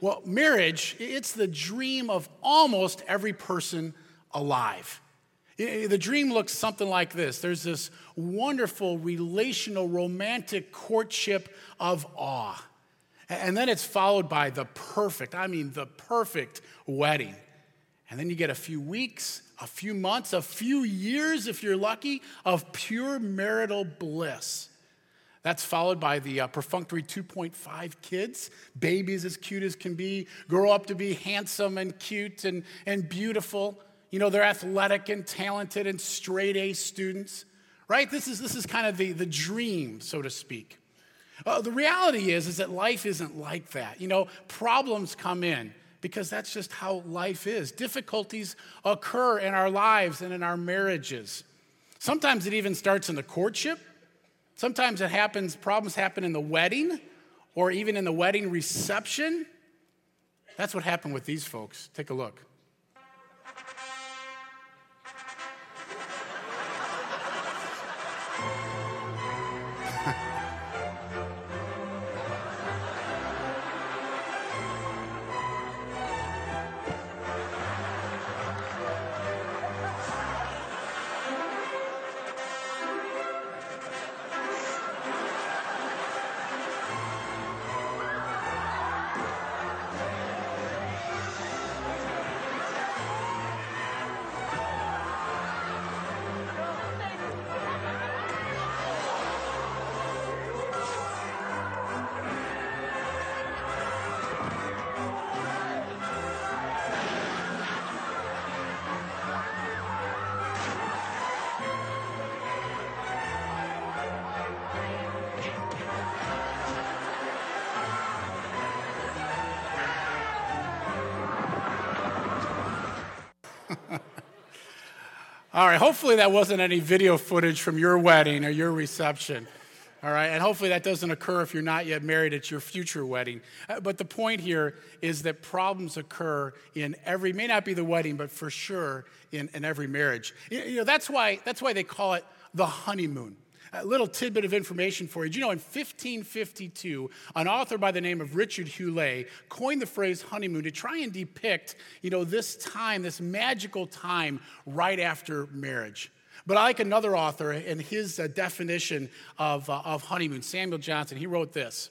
Well, marriage, it's the dream of almost every person alive. The dream looks something like this there's this wonderful relational, romantic courtship of awe. And then it's followed by the perfect, I mean, the perfect wedding. And then you get a few weeks, a few months, a few years, if you're lucky, of pure marital bliss. That's followed by the uh, perfunctory 2.5 kids, babies as cute as can be, grow up to be handsome and cute and, and beautiful. You know, they're athletic and talented and straight A students, right? This is, this is kind of the, the dream, so to speak. Uh, the reality is, is that life isn't like that. You know, problems come in because that's just how life is. Difficulties occur in our lives and in our marriages. Sometimes it even starts in the courtship. Sometimes it happens, problems happen in the wedding or even in the wedding reception. That's what happened with these folks. Take a look. All right, hopefully that wasn't any video footage from your wedding or your reception. All right, and hopefully that doesn't occur if you're not yet married at your future wedding. Uh, but the point here is that problems occur in every, may not be the wedding, but for sure in, in every marriage. You know, that's why, that's why they call it the honeymoon. A little tidbit of information for you. You know in 1552, an author by the name of Richard Hughley coined the phrase honeymoon to try and depict, you know, this time, this magical time right after marriage. But I like another author and his uh, definition of, uh, of honeymoon, Samuel Johnson. He wrote this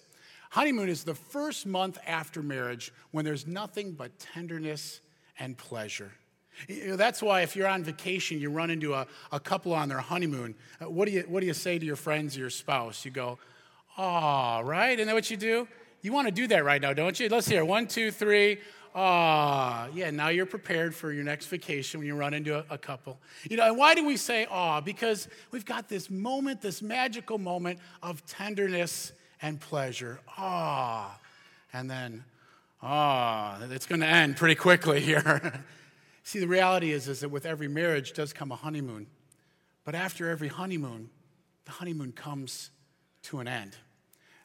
Honeymoon is the first month after marriage when there's nothing but tenderness and pleasure. You know, that's why if you're on vacation, you run into a, a couple on their honeymoon. Uh, what do, you, what do you say to your friends or your spouse? You go, "Ah, right? Isn't that what you do? You want to do that right now, don't you? Let's hear one, two, three. Ah, yeah, now you're prepared for your next vacation when you run into a, a couple. You know, and why do we say ah? Because we've got this moment, this magical moment of tenderness and pleasure. Ah. And then, ah, it's going to end pretty quickly here. See, the reality is, is that with every marriage does come a honeymoon. But after every honeymoon, the honeymoon comes to an end.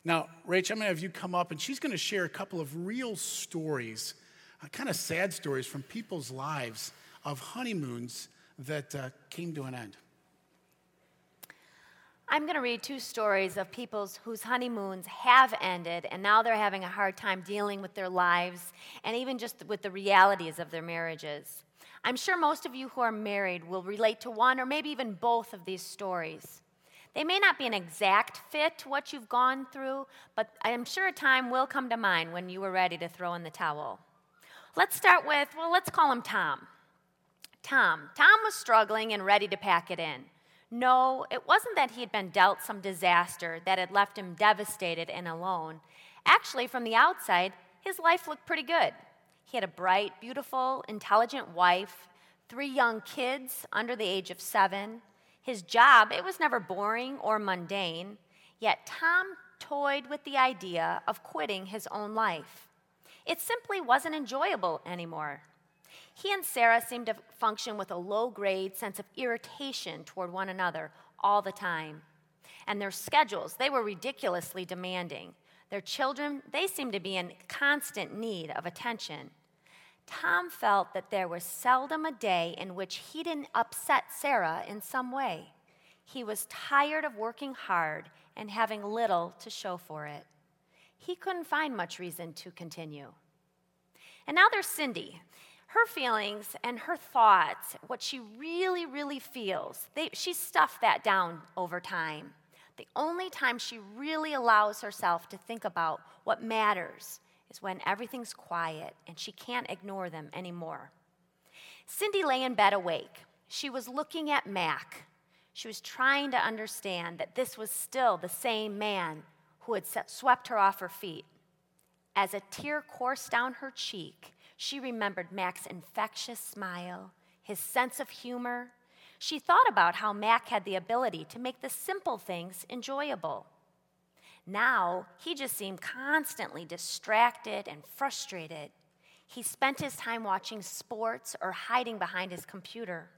Now, Rach, I'm going to have you come up, and she's going to share a couple of real stories, uh, kind of sad stories from people's lives of honeymoons that uh, came to an end. I'm going to read two stories of people whose honeymoons have ended and now they're having a hard time dealing with their lives and even just with the realities of their marriages. I'm sure most of you who are married will relate to one or maybe even both of these stories. They may not be an exact fit to what you've gone through, but I'm sure a time will come to mind when you were ready to throw in the towel. Let's start with, well, let's call him Tom. Tom. Tom was struggling and ready to pack it in. No, it wasn't that he had been dealt some disaster that had left him devastated and alone. Actually, from the outside, his life looked pretty good. He had a bright, beautiful, intelligent wife, three young kids under the age of seven. His job, it was never boring or mundane, yet Tom toyed with the idea of quitting his own life. It simply wasn't enjoyable anymore. He and Sarah seemed to function with a low grade sense of irritation toward one another all the time. And their schedules, they were ridiculously demanding. Their children, they seemed to be in constant need of attention. Tom felt that there was seldom a day in which he didn't upset Sarah in some way. He was tired of working hard and having little to show for it. He couldn't find much reason to continue. And now there's Cindy. Her feelings and her thoughts, what she really, really feels, they, she stuffed that down over time. The only time she really allows herself to think about what matters is when everything's quiet and she can't ignore them anymore. Cindy lay in bed awake. She was looking at Mac. She was trying to understand that this was still the same man who had swept her off her feet. As a tear coursed down her cheek, she remembered Mac's infectious smile, his sense of humor, she thought about how Mac had the ability to make the simple things enjoyable. Now, he just seemed constantly distracted and frustrated. He spent his time watching sports or hiding behind his computer.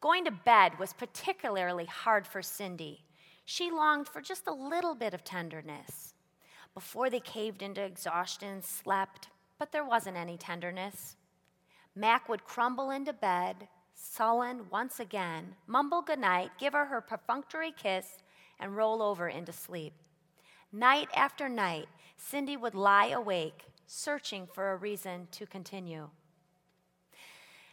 Going to bed was particularly hard for Cindy. She longed for just a little bit of tenderness. Before they caved into exhaustion and slept, but there wasn't any tenderness. Mac would crumble into bed, sullen once again, mumble goodnight, give her her perfunctory kiss, and roll over into sleep. Night after night, Cindy would lie awake, searching for a reason to continue.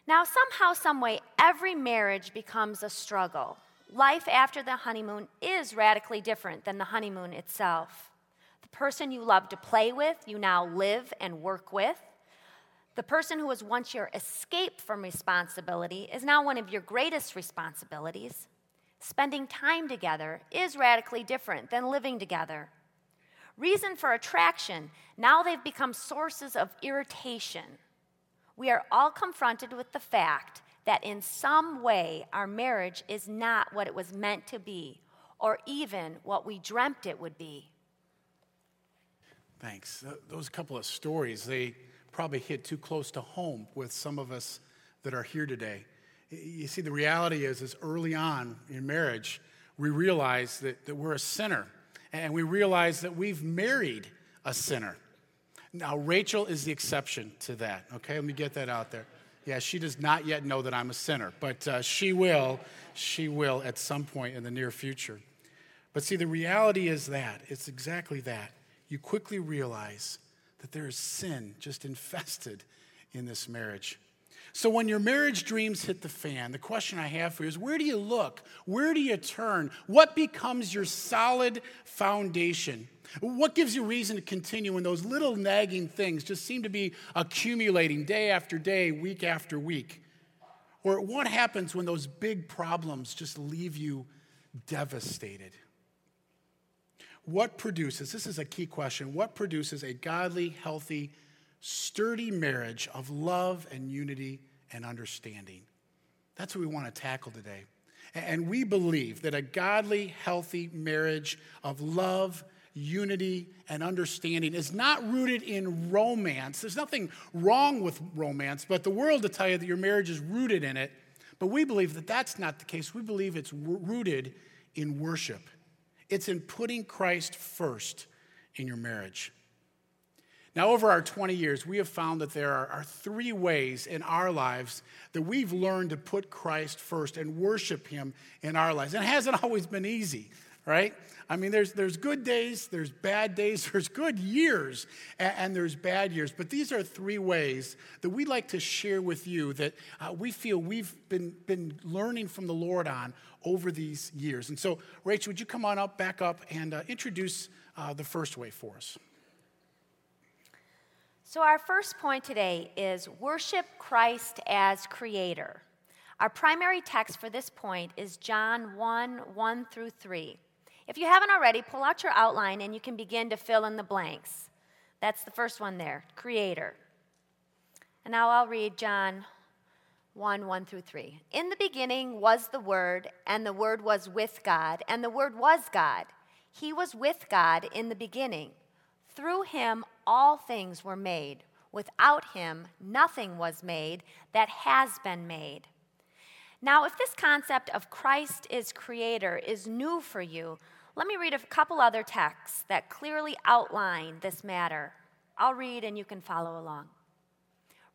Now, somehow, someway, every marriage becomes a struggle. Life after the honeymoon is radically different than the honeymoon itself. The person you love to play with, you now live and work with. The person who was once your escape from responsibility is now one of your greatest responsibilities. Spending time together is radically different than living together. Reason for attraction, now they've become sources of irritation. We are all confronted with the fact that in some way our marriage is not what it was meant to be, or even what we dreamt it would be. Thanks. Those couple of stories, they probably hit too close to home with some of us that are here today. You see, the reality is, is early on in marriage, we realize that, that we're a sinner, and we realize that we've married a sinner. Now, Rachel is the exception to that, okay? Let me get that out there. Yeah, she does not yet know that I'm a sinner, but uh, she will. She will at some point in the near future. But see, the reality is that it's exactly that. You quickly realize that there is sin just infested in this marriage. So, when your marriage dreams hit the fan, the question I have for you is where do you look? Where do you turn? What becomes your solid foundation? What gives you reason to continue when those little nagging things just seem to be accumulating day after day, week after week? Or what happens when those big problems just leave you devastated? What produces, this is a key question, what produces a godly, healthy, sturdy marriage of love and unity and understanding? That's what we want to tackle today. And we believe that a godly, healthy marriage of love, unity, and understanding is not rooted in romance. There's nothing wrong with romance, but the world will tell you that your marriage is rooted in it. But we believe that that's not the case. We believe it's rooted in worship it's in putting Christ first in your marriage. Now, over our 20 years, we have found that there are, are, three ways in our lives that we've learned to put Christ first and worship Him in our lives. And it hasn't always been easy, right? I mean, there's, there's good days, there's bad days, there's good years, and, and there's bad years. But these are three ways that we'd like to share with you that uh, we feel we've been, been learning from the Lord on over these years. And so, Rachel, would you come on up, back up, and uh, introduce uh, the first way for us? So, our first point today is worship Christ as creator. Our primary text for this point is John 1 1 through 3. If you haven't already, pull out your outline and you can begin to fill in the blanks. That's the first one there, creator. And now I'll read John 1 1 through 3. In the beginning was the Word, and the Word was with God, and the Word was God. He was with God in the beginning. Through him all things were made. Without him nothing was made that has been made. Now, if this concept of Christ is creator is new for you, let me read a couple other texts that clearly outline this matter. I'll read and you can follow along.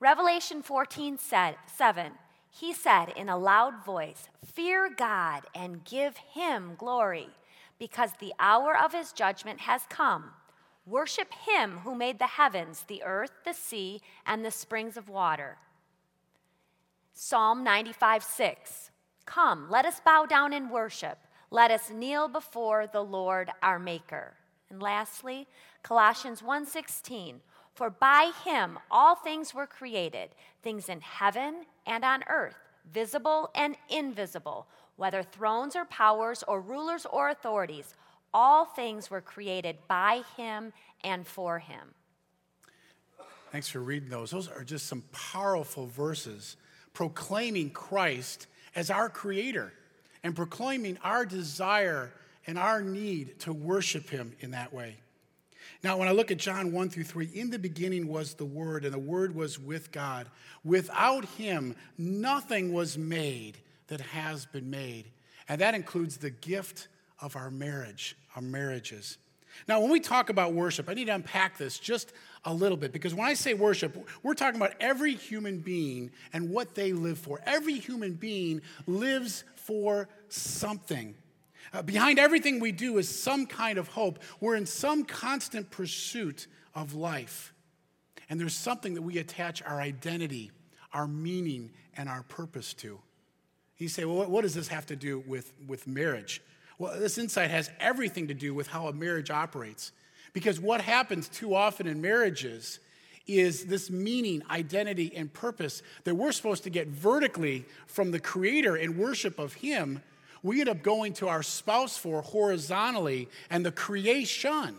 Revelation 14 said, 7, he said in a loud voice, Fear God and give him glory, because the hour of his judgment has come. Worship him who made the heavens, the earth, the sea, and the springs of water. Psalm 95 6. Come, let us bow down and worship. Let us kneel before the Lord our Maker. And lastly, Colossians 1:16, for by him all things were created, things in heaven and on earth, visible and invisible, whether thrones or powers or rulers or authorities, all things were created by him and for him. Thanks for reading those. Those are just some powerful verses proclaiming Christ as our creator and proclaiming our desire and our need to worship him in that way. Now, when I look at John 1 through 3, in the beginning was the Word, and the Word was with God. Without him, nothing was made that has been made. And that includes the gift of our marriage, our marriages. Now, when we talk about worship, I need to unpack this just a little bit because when I say worship, we're talking about every human being and what they live for. Every human being lives for something. Uh, behind everything we do is some kind of hope. We're in some constant pursuit of life. And there's something that we attach our identity, our meaning, and our purpose to. You say, well, what does this have to do with, with marriage? Well, this insight has everything to do with how a marriage operates. Because what happens too often in marriages is this meaning, identity, and purpose that we're supposed to get vertically from the Creator in worship of Him, we end up going to our spouse for horizontally and the creation.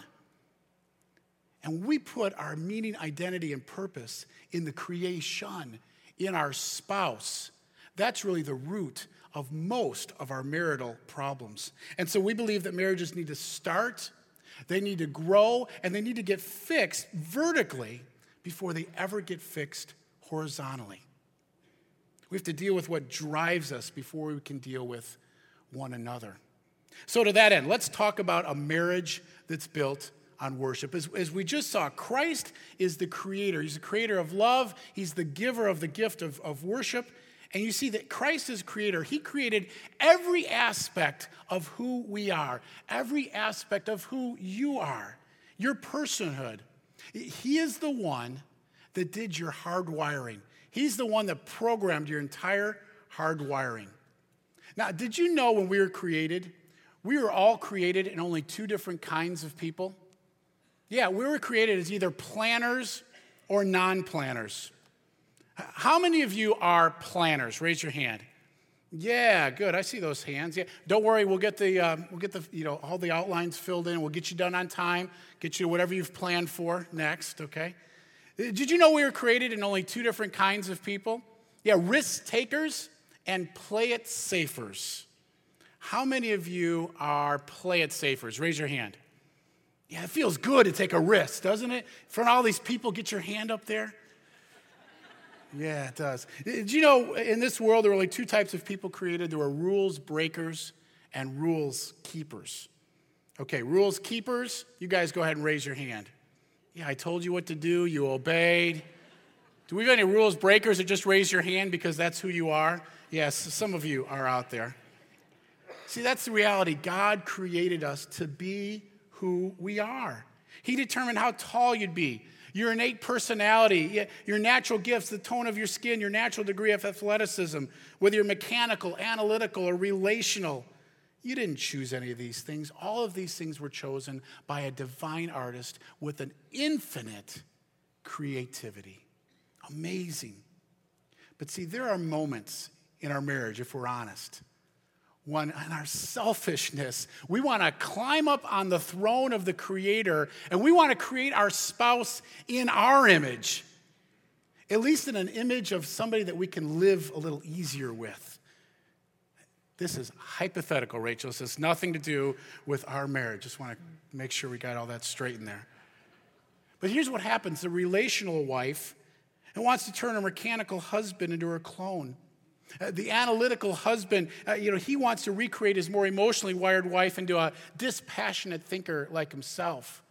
And we put our meaning, identity, and purpose in the creation, in our spouse. That's really the root of most of our marital problems. And so we believe that marriages need to start, they need to grow, and they need to get fixed vertically before they ever get fixed horizontally. We have to deal with what drives us before we can deal with one another. So, to that end, let's talk about a marriage that's built on worship. As, as, we just saw, Christ is the creator. He's the creator of love, He's the giver of the gift of, of worship. And you see that Christ is creator. He created every aspect of who we are, every aspect of who you are, your personhood. He is the one that did your hardwiring. He's the one that programmed your entire hardwiring. Now, did you know when we were created, we were all created in only two different kinds of people? Yeah, we were created as either planners or non planners. How many of you are planners? Raise your hand. Yeah, good. I see those hands. Yeah, don't worry. We'll get the uh, we'll get the you know all the outlines filled in. We'll get you done on time. Get you whatever you've planned for next. Okay. Did you know we were created in only two different kinds of people? Yeah, risk takers and play it safers. How many of you are play it safers? Raise your hand. Yeah, it feels good to take a risk, doesn't it? In front of all these people, get your hand up there. Yeah, it does. Uh, Did you know in this world there were only two types of people created? There were rules breakers and rules keepers. Okay, rules keepers, you guys go ahead and raise your hand. Yeah, I told you what to do, you obeyed. Do we have any rules breakers that just raise your hand because that's who you are? Yes, some of you are out there. See, that's the reality. God created us to be who we are. He determined how tall you'd be, your innate personality, your natural gifts, the tone of your skin, your natural degree of athleticism, whether you're mechanical, analytical, or relational. You didn't choose any of these things. All of these things were chosen by a divine artist with an infinite creativity. Amazing. But see, there are moments in our marriage, if we're honest, one in our selfishness. We want to climb up on the throne of the Creator and we want to create our spouse in our image, at least in an image of somebody that we can live a little easier with. This is hypothetical, Rachel. This has nothing to do with our marriage. Just want to make sure we got all that straight in there. But here's what happens the relational wife who wants to turn a mechanical husband into her clone. Uh, the analytical husband, uh, you know, he wants to recreate his more emotionally wired wife into a dispassionate thinker like himself.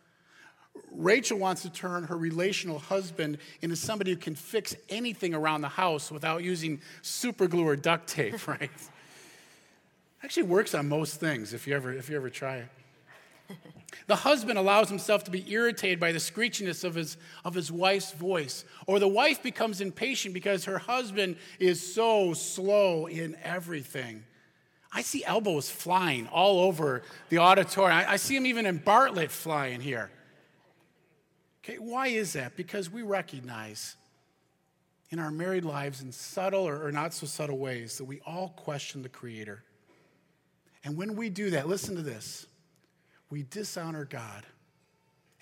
Rachel wants to turn her relational husband into somebody who can fix anything around the house without using super glue or duct tape, right? Actually works on most things if you ever if you ever try it. The husband allows himself to be irritated by the screechiness of his, of his wife's voice. Or the wife becomes impatient because her husband is so slow in everything. I see elbows flying all over the auditorium. I, I see them even in Bartlett flying here. Okay, why is that? Because we recognize in our married lives in subtle or, or not so subtle ways that we all question the Creator. And when we do that, listen to this we dishonor God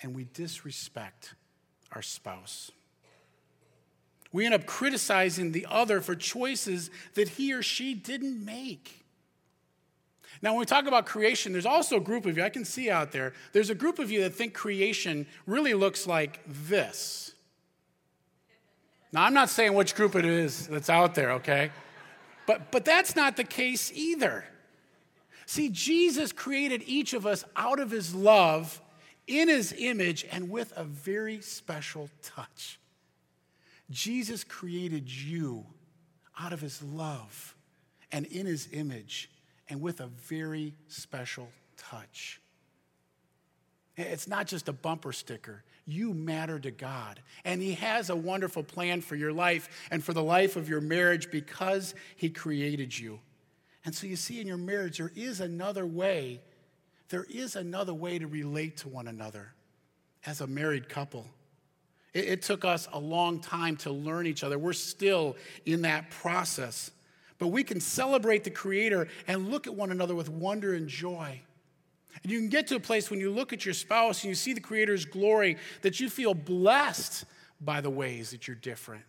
and we disrespect our spouse. We end up criticizing the other for choices that he or she didn't make. Now, when we talk about creation, there's also a group of you, I can see out there, there's a group of you that think creation really looks like this. Now, I'm not saying which group it is that's out there, okay? But, but that's not the case either. See, Jesus created each of us out of his love, in his image, and with a very special touch. Jesus created you out of his love and in his image and with a very special touch. It's not just a bumper sticker. You matter to God. And He has a wonderful plan for your life and for the life of your marriage because He created you. And so you see, in your marriage, there is another way. There is another way to relate to one another as a married couple. It, it, took us a long time to learn each other. We're still in that process. But we can celebrate the Creator and look at one another with wonder and joy. And you can get to a place when you look at your spouse and you see the Creator's glory that you feel blessed by the ways that you're different.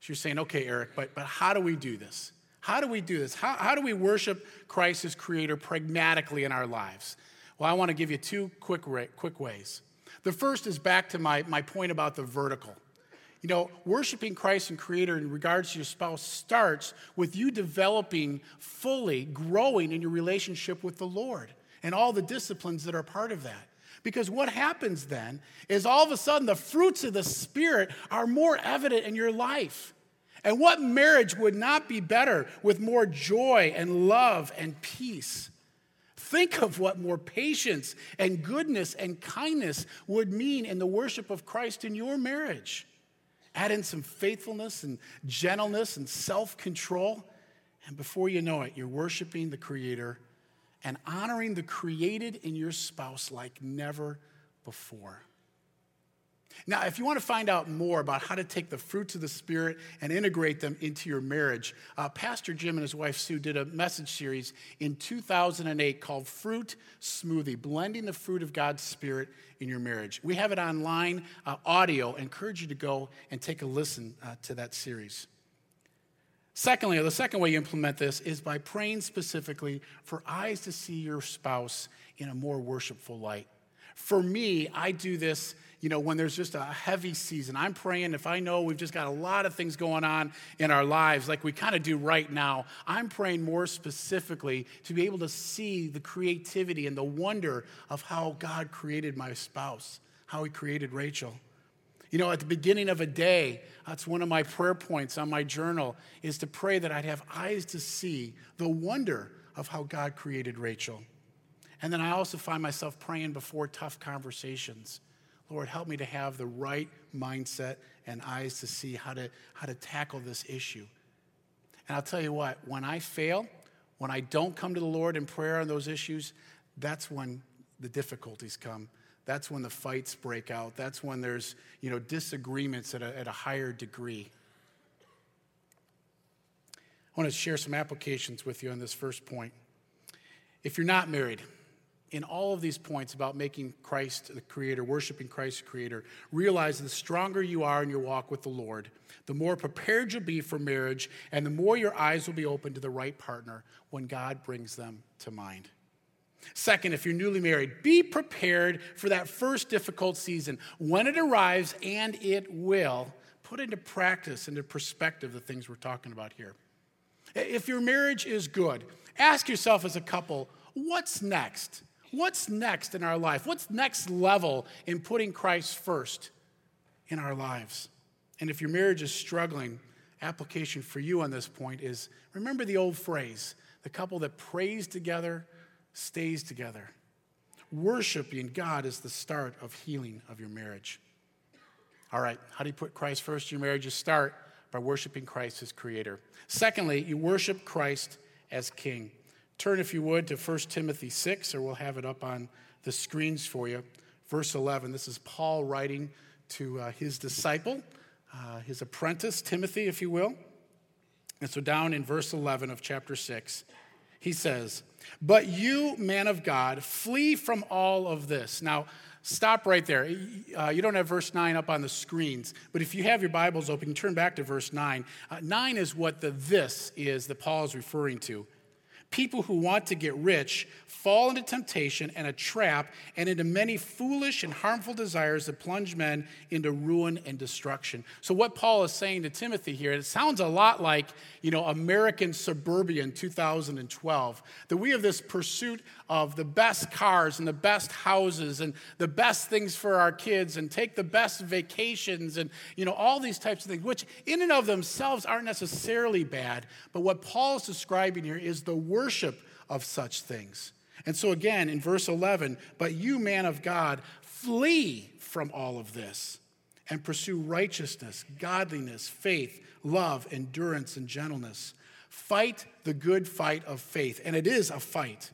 So you're saying, okay, Eric, but, but how do we do this? How do we do this? How, how do we worship Christ as creator pragmatically in our lives? Well, I want to give you two quick, quick ways. The first is back to my, my point about the vertical. You know, worshiping Christ and Creator in regards to your spouse starts with you developing fully, growing in your relationship with the Lord and all the disciplines that are part of that. Because what happens then is all of a sudden the fruits of the Spirit are more evident in your life. And what marriage would not be better with more joy and love and peace? Think of what more patience and goodness and kindness would mean in the worship of Christ in your marriage. Add in some faithfulness and gentleness and self control, and before you know it, you're worshiping the Creator and honoring the created in your spouse like never before. Now, if you want to find out more about how to take the fruits of the Spirit and integrate them into your marriage, uh, Pastor Jim and his wife Sue did a message series in 2008 called Fruit Smoothie Blending the Fruit of God's Spirit in Your Marriage. We have it online, uh, audio. I encourage you to go and take a listen uh, to that series. Secondly, or the second way you implement this is by praying specifically for eyes to see your spouse in a more worshipful light. For me, I do this you know, when there's just a heavy season. I'm praying if I know we've just got a lot of things going on in our lives, like we kind of do right now, I'm praying more specifically to be able to see the creativity and the wonder of how God created my spouse, how He created Rachel. You know, at the beginning of a day, that's one of my prayer points on my journal, is to pray that I'd have eyes to see the wonder of how God created Rachel. And then I also find myself praying before tough conversations. Lord, help me to have the right mindset and eyes to see how to, how to tackle this issue. And I'll tell you what, when I fail, when I don't come to the Lord in prayer on those issues, that's when the difficulties come. That's when the fights break out. That's when there's, you know, disagreements at a, at a higher degree. I want to share some applications with you on this first point. If you're not married, in all of these points about making Christ the creator, worshiping Christ the creator, realize the stronger you are in your walk with the Lord, the more prepared you'll be for marriage, and the more your eyes will be open to the right partner when God brings them to mind. Second, if you're newly married, be prepared for that first difficult season. When it arrives, and it will, put into practice, into perspective, the things we're talking about here. If your marriage is good, ask yourself as a couple, what's next? What's next in our life? What's next level in putting Christ first in our lives? And if your marriage is struggling, application for you on this point is remember the old phrase the couple that prays together stays together. Worshiping God is the start of healing of your marriage. All right, how do you put Christ first in your marriage? You start by worshiping Christ as creator. Secondly, you worship Christ as king. Turn, if you would, to 1 Timothy 6, or we'll have it up on the screens for you. Verse 11. This is Paul writing to uh, his disciple, uh, his apprentice, Timothy, if you will. And so, down in verse 11 of chapter 6, he says, But you, man of God, flee from all of this. Now, stop right there. Uh, you don't have verse 9 up on the screens, but if you have your Bibles open, turn back to verse 9. Uh, 9 is what the this is that Paul is referring to. People who want to get rich fall into temptation and a trap and into many foolish and harmful desires that plunge men into ruin and destruction. So what Paul is saying to Timothy here, it sounds a lot like, you know, American Suburban 2012, that we have this pursuit of the best cars and the best houses and the best things for our kids and take the best vacations and, you know, all these types of things, which in and of themselves aren't necessarily bad. But what Paul is describing here is the worship of such things. And so, again, in verse 11, but you, man of God, flee from all of this and pursue righteousness, godliness, faith, love, endurance, and gentleness. Fight the good fight of faith. And it is a fight.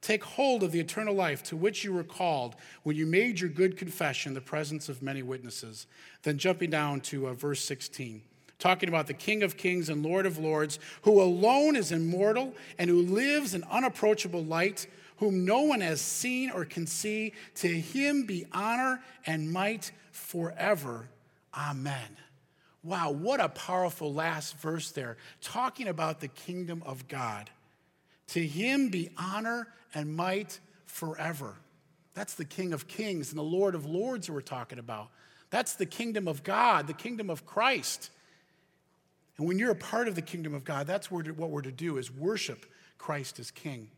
Take hold of the eternal life to which you were called when you made your good confession in the presence of many witnesses. Then jumping down to uh, verse 16 talking about the King of Kings and Lord of Lords, who alone is immortal and who lives in unapproachable light, whom no one has seen or can see. To him be honor and might forever. Amen. Wow, what a powerful last verse there, talking about the kingdom of God. To him be honor and might forever. That's the King of Kings and the Lord of Lords we're talking about. That's the kingdom of God, the kingdom of Christ. And when you're a part of the kingdom of God, that's what we're to do is worship Christ as king.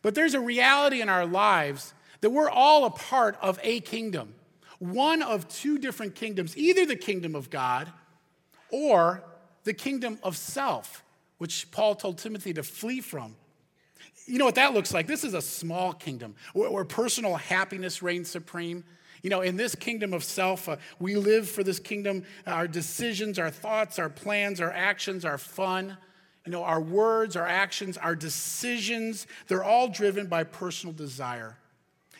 But there's a reality in our lives that we're all a part of a kingdom, one of two different kingdoms, either the kingdom of God or the kingdom of self, which Paul told Timothy to flee from. You know what that looks like? This is a small kingdom where, personal happiness reigns supreme. You know, in this kingdom of self, uh, we live for this kingdom. Our decisions, our thoughts, our plans, our actions, our fun. You know, our words, our actions, our decisions, they're all driven by personal desire.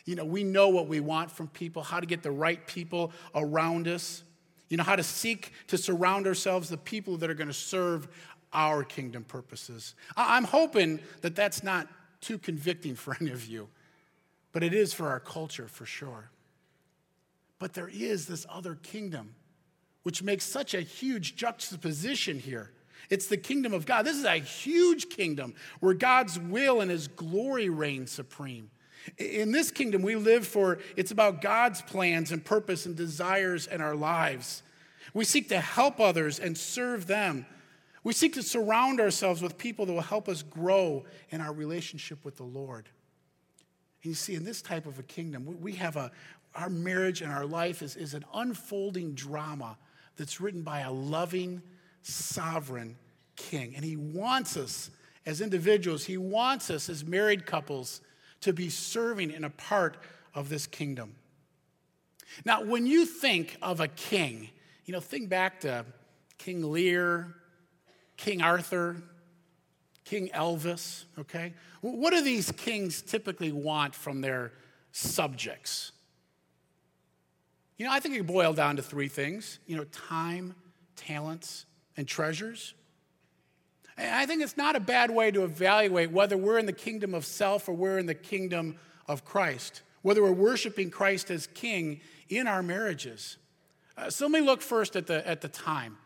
You know, we know what we want from people, how to get the right people around us, you know, how to seek to surround ourselves the people that are going to serve our kingdom purposes. I'm hoping that that's not too convicting for any of you, but it is for our culture for sure. But there is this other kingdom, which makes such a huge juxtaposition here. It's the kingdom of God. This is a huge kingdom where God's will and his glory reign supreme. In this kingdom, we live for, it's about God's plans and purpose and desires in our lives. We seek to help others and serve them. We seek to surround ourselves with people that will help us grow in our relationship with the Lord. And you see, in this type of a kingdom, we have a, our marriage and our life is, is an unfolding drama that's written by a loving, sovereign king. And he wants us as individuals, he wants us as married couples to be serving in a part of this kingdom. Now, when you think of a king, you know, think back to King Lear, King Arthur, King Elvis, okay? What do these kings typically want from their subjects? You know, I think it boil down to three things you know, time, talents, and treasures. And I think it's not a bad way to evaluate whether we're in the kingdom of self or we're in the kingdom of Christ, whether we're worshiping Christ as king in our marriages. Uh, so let me look first at the, at the time.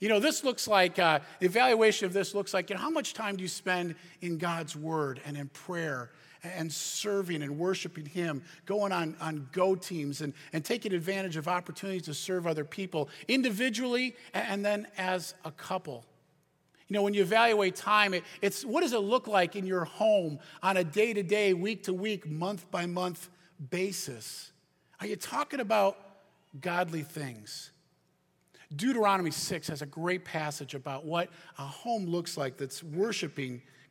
You know, this looks like, uh, evaluation of this looks like, you know, how much time do you spend in God's word and in prayer and serving and worshiping Him, going on, on go teams and, and taking advantage of opportunities to serve other people individually and then as a couple. You know, when you evaluate time, it, it's what does it look like in your home on a day to day, week to week, month by month basis? Are you talking about godly things? Deuteronomy 6 has a great passage about what a home looks like that's worshiping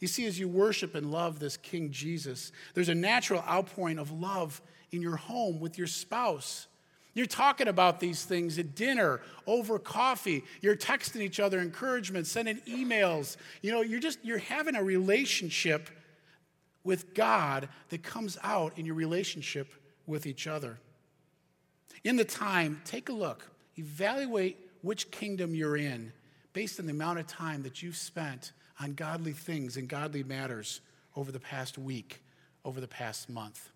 You see, as you worship and love this King Jesus, there's a natural outpouring of love in your home with your spouse. You're talking about these things at dinner, over coffee. You're texting each other encouragement, sending emails. You know, you're just you're having a relationship with God that comes out in your relationship with each other. In the time, take a look. Evaluate which kingdom you're in based on the amount of time that you've spent on godly things and godly matters over the past week, over the past month.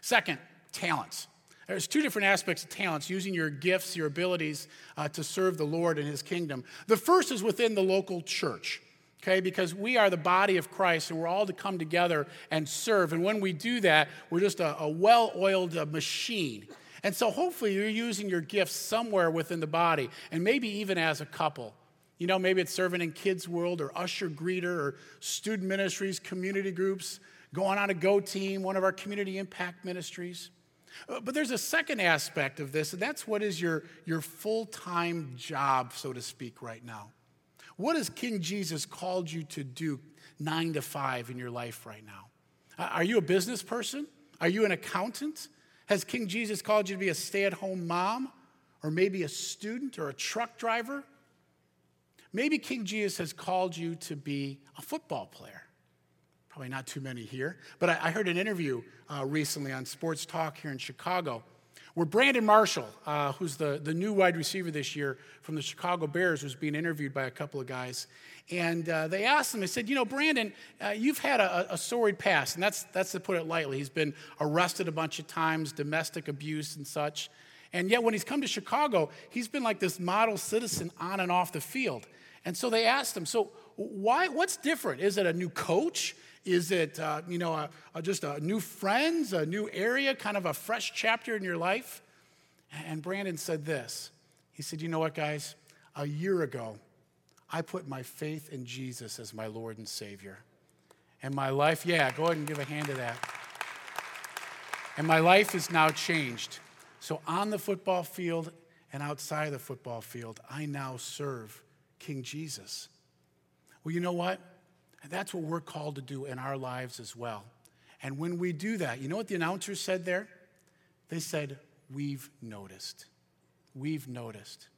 Second, talents. There's two different aspects of talents using your gifts, your abilities uh, to serve the Lord and His kingdom. The first is within the local church, okay, because we are the body of Christ and we're all to come together and serve. And when we do that, we're just a, a well oiled uh, machine. And so hopefully you're using your gifts somewhere within the body, and maybe even as a couple. You know, maybe it's serving in Kids World or Usher Greeter or student ministries, community groups, going on a Go Team, one of our community impact ministries. Uh, but there's a second aspect of this, and that's what is your, your full time job, so to speak, right now. What has King Jesus called you to do nine to five in your life right now? Uh, are you a business person? Are you an accountant? Has King Jesus called you to be a stay at home mom? Or maybe a student or a truck driver? Maybe King Jesus has called you to be a football player. Probably not too many here. But I, I heard an interview uh, recently on Sports Talk here in Chicago where Brandon Marshall, uh, who's the, the new wide receiver this year from the Chicago Bears, was being interviewed by a couple of guys. And uh, they asked him, they said, You know, Brandon, uh, you've had a, a, storied past, and that's, that's to put it lightly. He's been arrested a bunch of times, domestic abuse and such. And yet, when he's come to Chicago, he's been like this model citizen on and off the field. And so they asked him, So, why, what's different? Is it a new coach? Is it, uh, you know, a, a, just a new friends, a new area, kind of a fresh chapter in your life? And Brandon said this. He said, You know what, guys? A year ago, I put my faith in Jesus as my Lord and Savior. And my life, yeah, go ahead and give a hand to that. And my life is now changed. So on the football field and outside the football field, I now serve King Jesus. Well, you know what? that's what we're called to do in our lives as well. And when we do that, you know what the announcers said there? They said, We've noticed. We've noticed.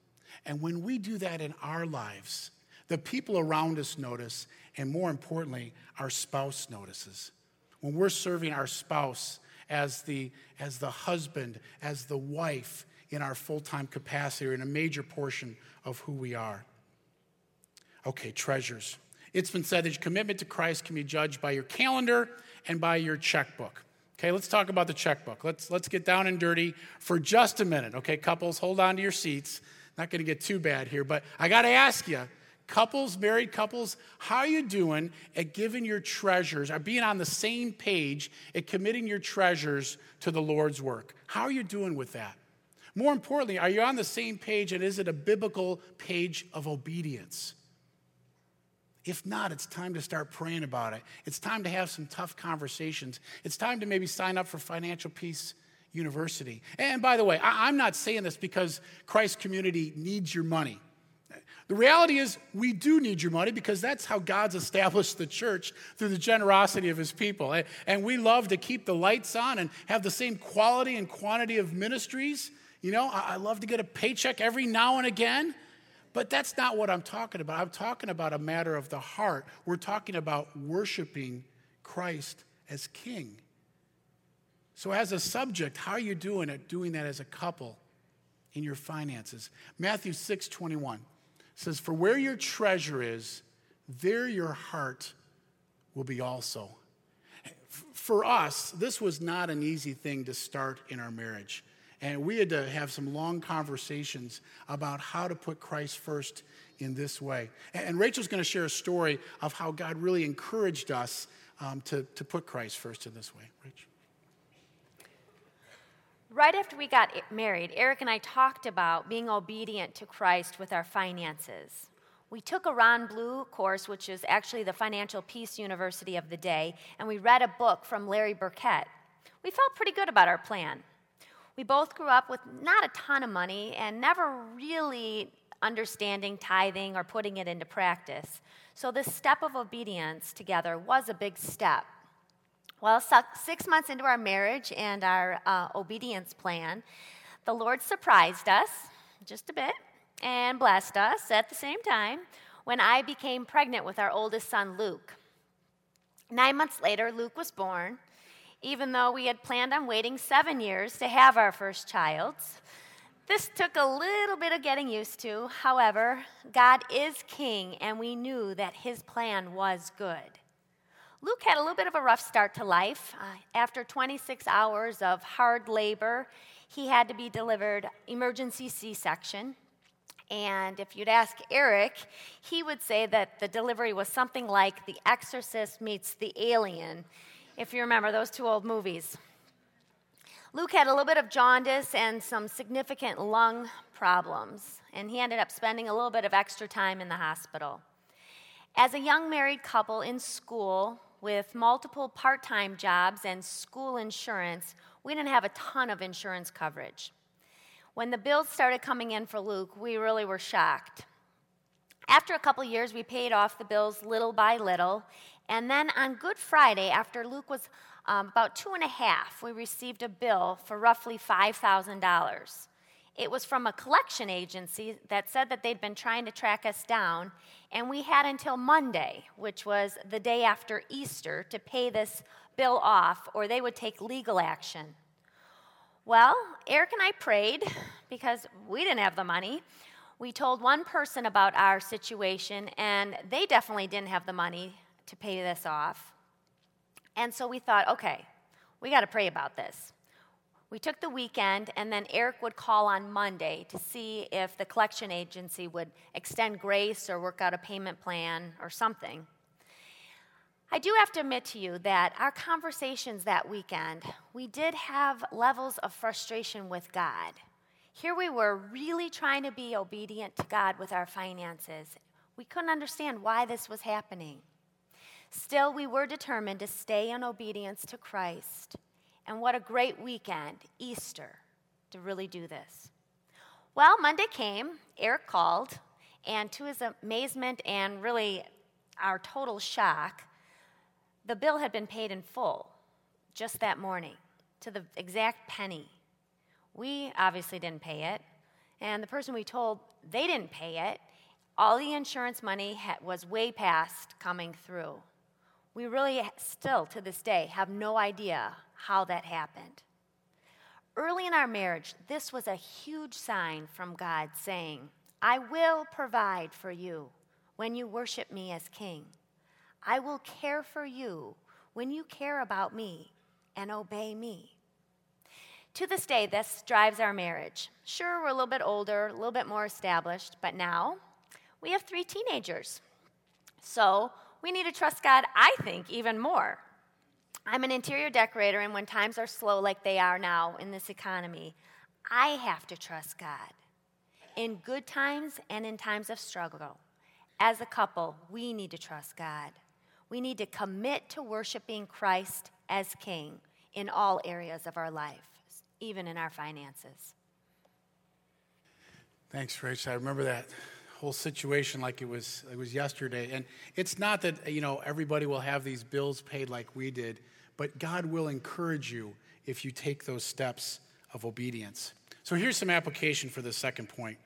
And when we do that in our lives, the people around us notice, and more importantly, our spouse notices. When we're serving our spouse as the, as the husband, as the wife in our full time capacity, or in a major portion of who we are. Okay, treasures. It's been said that your commitment to Christ can be judged by your calendar and by your checkbook. Okay, let's talk about the checkbook. Let's, let's get down and dirty for just a minute. Okay, couples, hold on to your seats. Not going to get too bad here, but I got to ask you, couples, married couples, how are you doing at giving your treasures, or being on the same page at committing your treasures to the Lord's work? How are you doing with that? More importantly, are you on the same page and is it a biblical page of obedience? If not, it's time to start praying about it. It's time to have some tough conversations. It's time to maybe sign up for Financial Peace University. And by the way, I'm not saying this because Christ community needs your money. The reality is, we do need your money because that's how God's established the church through the generosity of his people. And we love to keep the lights on and have the same quality and quantity of ministries. You know, I love to get a paycheck every now and again. But that's not what I'm talking about. I'm talking about a matter of the heart. We're talking about worshiping Christ as King. So, as a subject, how are you doing at doing that as a couple in your finances? Matthew 6 21 says, For where your treasure is, there your heart will be also. For us, this was not an easy thing to start in our marriage. And we had to have some long conversations about how to put Christ first in this way. And Rachel's going to share a story of how God really encouraged us um, to, to put Christ first in this way. Rachel. Right after we got married, Eric and I talked about being obedient to Christ with our finances. We took a Ron Blue course, which is actually the Financial Peace University of the day, and we read a book from Larry Burkett. We felt pretty good about our plan. We both grew up with not a ton of money and never really understanding tithing or putting it into practice. So, this step of obedience together was a big step. Well, six months into our marriage and our uh, obedience plan, the Lord surprised us just a bit and blessed us at the same time when I became pregnant with our oldest son, Luke. Nine months later, Luke was born, even though we had planned on waiting seven years to have our first child. This took a little bit of getting used to. However, God is king, and we knew that his plan was good. Luke had a little bit of a rough start to life. Uh, after 26 hours of hard labor, he had to be delivered emergency C section. And if you'd ask Eric, he would say that the delivery was something like The Exorcist meets The Alien, if you remember those two old movies. Luke had a little bit of jaundice and some significant lung problems, and he ended up spending a little bit of extra time in the hospital. As a young married couple in school with multiple part time jobs and school insurance, we didn't have a ton of insurance coverage. When the bills started coming in for Luke, we really were shocked. After a couple years, we paid off the bills little by little. And then on Good Friday, after Luke was um, about two and a half, we received a bill for roughly $5,000. It was from a collection agency that said that they'd been trying to track us down, and we had until Monday, which was the day after Easter, to pay this bill off, or they would take legal action. Well, Eric and I prayed because we didn't have the money. We told one person about our situation, and they definitely didn't have the money to pay this off. And so we thought, okay, we got to pray about this. We took the weekend, and then Eric would call on Monday to see if the collection agency would extend grace or work out a payment plan or something. I do have to admit to you that our conversations that weekend, we did have levels of frustration with God. Here we were really trying to be obedient to God with our finances. We couldn't understand why this was happening. Still, we were determined to stay in obedience to Christ. And what a great weekend, Easter, to really do this. Well, Monday came, Eric called, and to his amazement and really our total shock, the bill had been paid in full just that morning to the exact penny. We obviously didn't pay it, and the person we told they didn't pay it. All the insurance money was way past coming through. We really still, to this day, have no idea how that happened. Early in our marriage, this was a huge sign from God saying, I will provide for you when you worship me as king. I will care for you when you care about me and obey me. To this day, this drives our marriage. Sure, we're a little bit older, a little bit more established, but now we have three teenagers. So we need to trust God, I think, even more. I'm an interior decorator, and when times are slow like they are now in this economy, I have to trust God. In good times and in times of struggle, as a couple, we need to trust God. We need to commit to worshiping Christ as King in all areas of our life, even in our finances. Thanks, Rach. I remember that whole situation like it was it was yesterday. And it's not that you know everybody will have these bills paid like we did, but God will encourage you if you take those steps of obedience. So here's some application for the second point.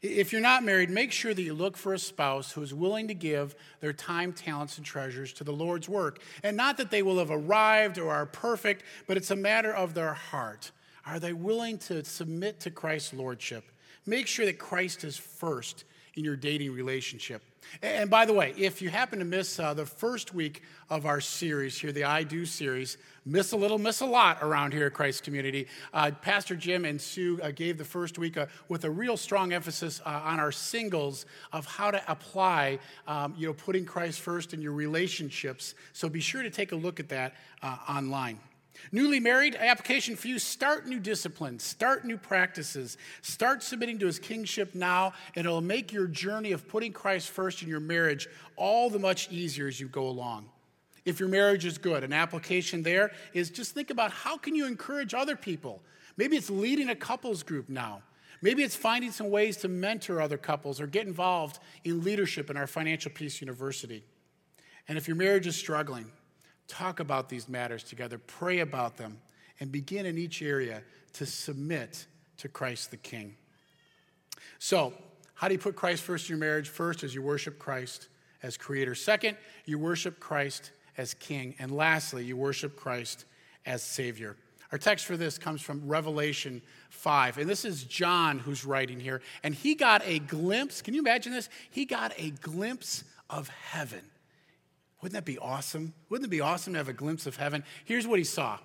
If you're not married, make sure that you look for a spouse who is willing to give their time, talents, and treasures to the Lord's work. And not that they will have arrived or are perfect, but it's a matter of their heart. Are they willing to submit to Christ's lordship? Make sure that Christ is first in your dating relationship. And by the way, if you happen to miss uh, the first week of our series here, the I Do series, miss a little, miss a lot around here at Christ Community. Uh, Pastor Jim and Sue uh, gave the first week uh, with a real strong emphasis uh, on our singles of how to apply, um, you know, putting Christ first in your relationships. So be sure to take a look at that uh, online. Newly married, application for you start new disciplines, start new practices, start submitting to his kingship now, and it'll make your journey of putting Christ first in your marriage all the much easier as you go along. If your marriage is good, an application there is just think about how can you encourage other people? Maybe it's leading a couples group now. Maybe it's finding some ways to mentor other couples or get involved in leadership in our Financial Peace University. And if your marriage is struggling, talk about these matters together, pray about them, and begin in each area to submit to Christ the King. So, how do you put Christ first in your marriage? First, as you worship Christ as creator. Second, you worship Christ as king. And lastly, you worship Christ as Savior. Our text for this comes from Revelation 5. And this is John who's writing here. And he got a glimpse. Can you imagine this? He got a glimpse of heaven. Wouldn't that be awesome? Wouldn't it be awesome to have a glimpse of heaven? Here's what he saw.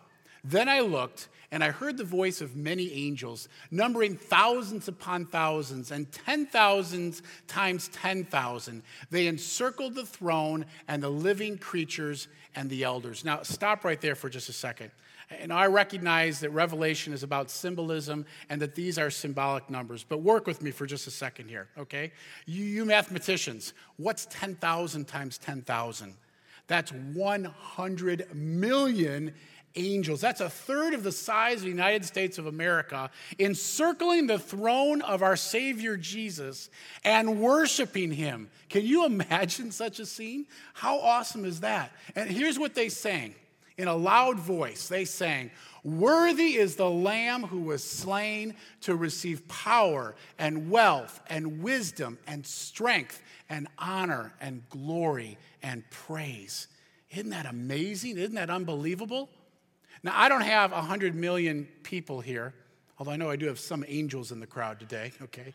Then I looked, and I heard the voice of many angels, numbering thousands upon thousands, and ten thousands times ten thousand. They encircled the throne and the living creatures and the elders. Now, stop right there for just a second. And I recognize that Revelation is about symbolism and that these are symbolic numbers, but work with me for just a second here, okay? You, you mathematicians, what's 10,000 times 10,000? That's 100 million angels. That's a third of the size of the United States of America, encircling the throne of our Savior Jesus and worshiping Him. Can you imagine such a scene? How awesome is that? And here's what they sang in a loud voice. They sang, Worthy is the Lamb who was slain to receive power and wealth and wisdom and strength and honor and glory and praise. Isn't that amazing? Isn't that unbelievable? Now, I don't have 100 million people here, although I know I do have some angels in the crowd today, okay?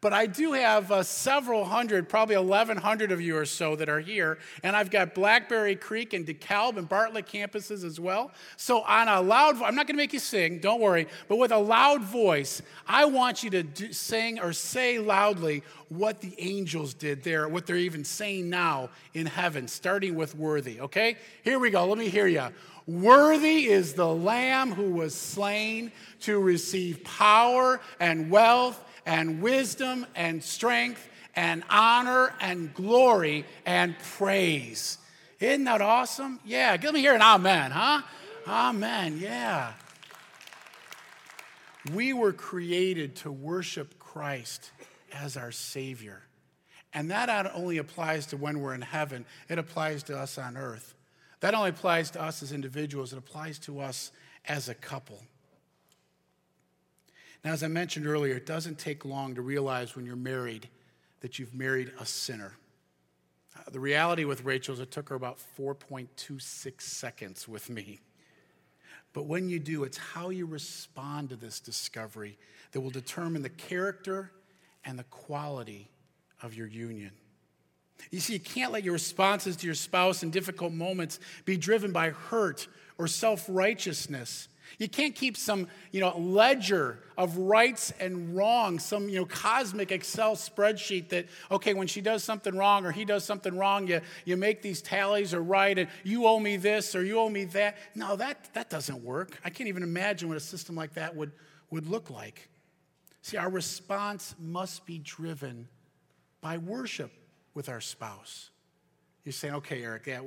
But I do have uh, several hundred, probably 1,100 of you or so that are here. And I've got Blackberry Creek and DeKalb and Bartlett campuses as well. So, on a loud I'm not to make you sing, don't worry. But with a loud voice, I want you to do, sing or say loudly what the angels did there, what they're even saying now in heaven, starting with worthy, okay? Here we go. Let me hear you. Worthy is the Lamb who was slain to receive power and wealth and wisdom and strength and honor and glory and praise. Isn't that awesome? Yeah, give me here an amen, huh? Amen, yeah. We were created to worship Christ as our Savior. And that not only applies to when we're in heaven, it applies to us on earth. That only applies to us as individuals, it applies to us as a couple. Now, as I mentioned earlier, it doesn't take long to realize when you're married that you've married a sinner. Uh, the reality with Rachel is it took her about 4.26 seconds with me. But when you do, it's how you respond to this discovery that will determine the character and the quality of your union. You see, you can't let your responses to your spouse in difficult moments be driven by hurt or self righteousness. You can't keep some, you know, ledger of rights and wrongs, some, you know, cosmic Excel spreadsheet that, okay, when she does something wrong or he does something wrong, you, you make these tallies or right, and you owe me this or you owe me that. No, that, that doesn't work. I can't even imagine what a system like that would, would look like. See, our response must be driven by worship with our spouse. You're saying, okay, Eric, that,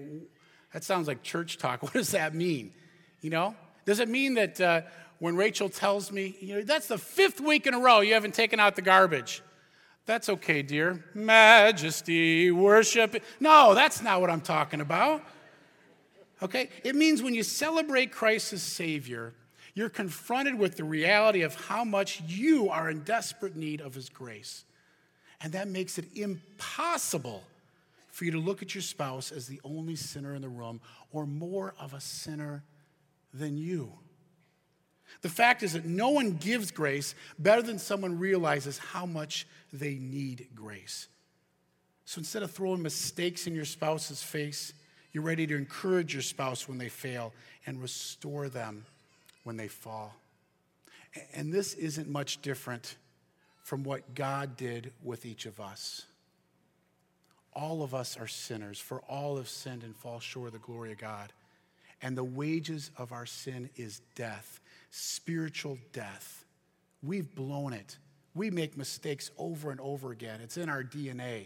that sounds like church talk. What does that mean? You know? Does it mean that uh, when Rachel tells me, you know, that's the fifth week in a row you haven't taken out the garbage? That's okay, dear. Majesty, worship. No, that's not what I'm talking about. Okay? It means when you celebrate Christ as Savior, you're confronted with the reality of how much you are in desperate need of His grace. And that makes it impossible for you to look at your spouse as the only sinner in the room or more of a sinner than you. The fact is that no one gives grace better than someone realizes how much they need grace. So instead of throwing mistakes in your spouse's face, you're ready to encourage your spouse when they fail and restore them when they fall. And this isn't much different from what God did with each of us. All of us are sinners, for all have sinned and fall short of the glory of God. And the wages of our sin is death, spiritual death. We've blown it. We make mistakes over and over again. It's in our DNA.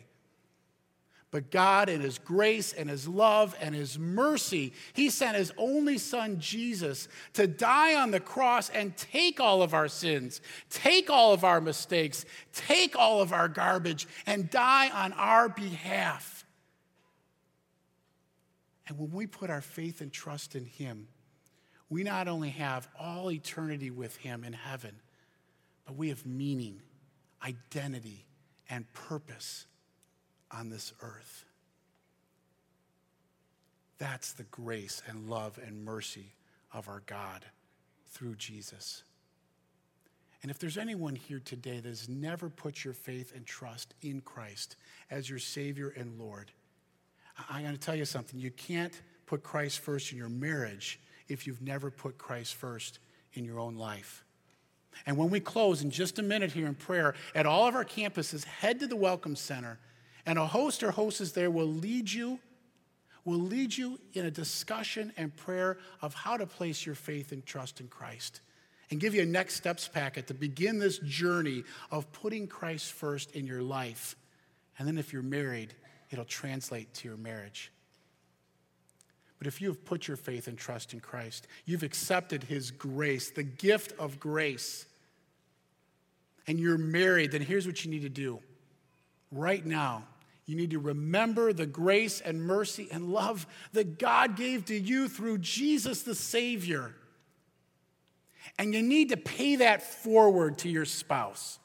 But God, in His grace and His love and His mercy, He sent His only Son, Jesus, to die on the cross and take all of our sins, take all of our mistakes, take all of our garbage, and die on our behalf. And when we put our faith and trust in Him, we not only have all eternity with Him in heaven, but we have meaning, identity, and purpose on this earth. That's the grace and love and mercy of our God through Jesus. And if there's anyone here today that has never put your faith and trust in Christ as your Savior and Lord, I'm going to tell you something. You can't put Christ first in your marriage if you've never put Christ first in your own life. And when we close in just a minute here in prayer, at all of our campuses, head to the Welcome Center and a host or hostess there will lead you, will lead you in a discussion and prayer of how to place your faith and trust in Christ. And give you a next steps packet to begin this journey of putting Christ first in your life. And then if you're married, it'll translate to your marriage. But if you have put your faith and trust in Christ, you've accepted His grace, the gift of grace, and you're married, then here's what you need to do. Right now, you need to remember the grace and mercy and love that God gave to you through Jesus the Savior. And you need to pay that forward to your spouse.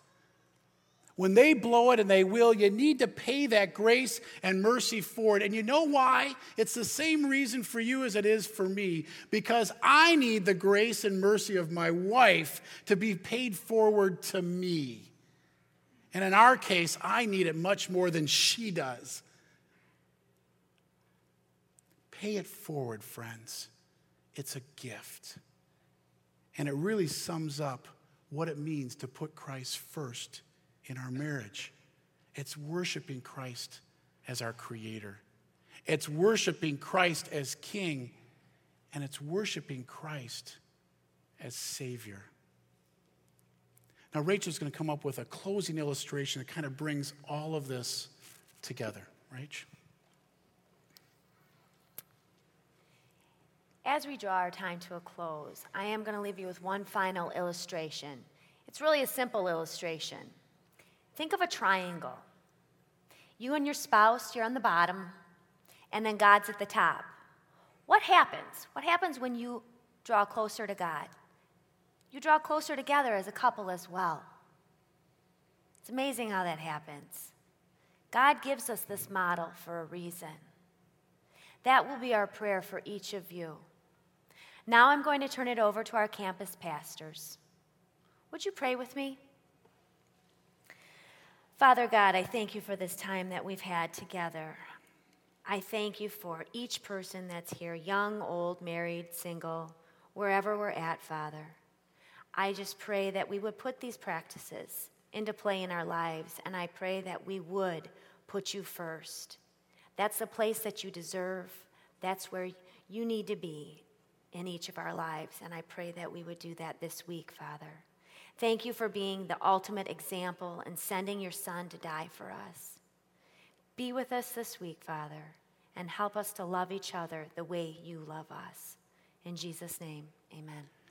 When they blow it, and they will, you need to pay that grace and mercy forward. And you know why? It's the same reason for you as it is for me, because I need the grace and mercy of my wife to be paid forward to me. And in our case, I need it much more than she does. Pay it forward, friends. It's a gift. And it really sums up what it means to put Christ first in our marriage. It's worshiping Christ as our creator, it's worshiping Christ as king, and it's worshiping Christ as savior. Now, Rachel's going to come up with a closing illustration that kind of brings all of this together. Rach? As we draw our time to a close, I am going to leave you with one final illustration. It's really a simple illustration. Think of a triangle. You and your spouse, you're on the bottom, and then God's at the top. What happens? What happens when you draw closer to God? You draw closer together as a couple as well. It's amazing how that happens. God gives us this model for a reason. That will be our prayer for each of you. Now I'm going to turn it over to our campus pastors. Would you pray with me? Father God, I thank you for this time that we've had together. I thank you for each person that's here, young, old, married, single, wherever we're at, Father. I just pray that we would put these practices into play in our lives, and I pray that we would put you first. That's the place that you deserve. That's where you need to be in each of our lives, and I pray that we would do that this week, Father. Thank you for being the ultimate example and sending your Son to die for us. Be with us this week, Father, and help us to love each other the way you love us. In Jesus' name, amen.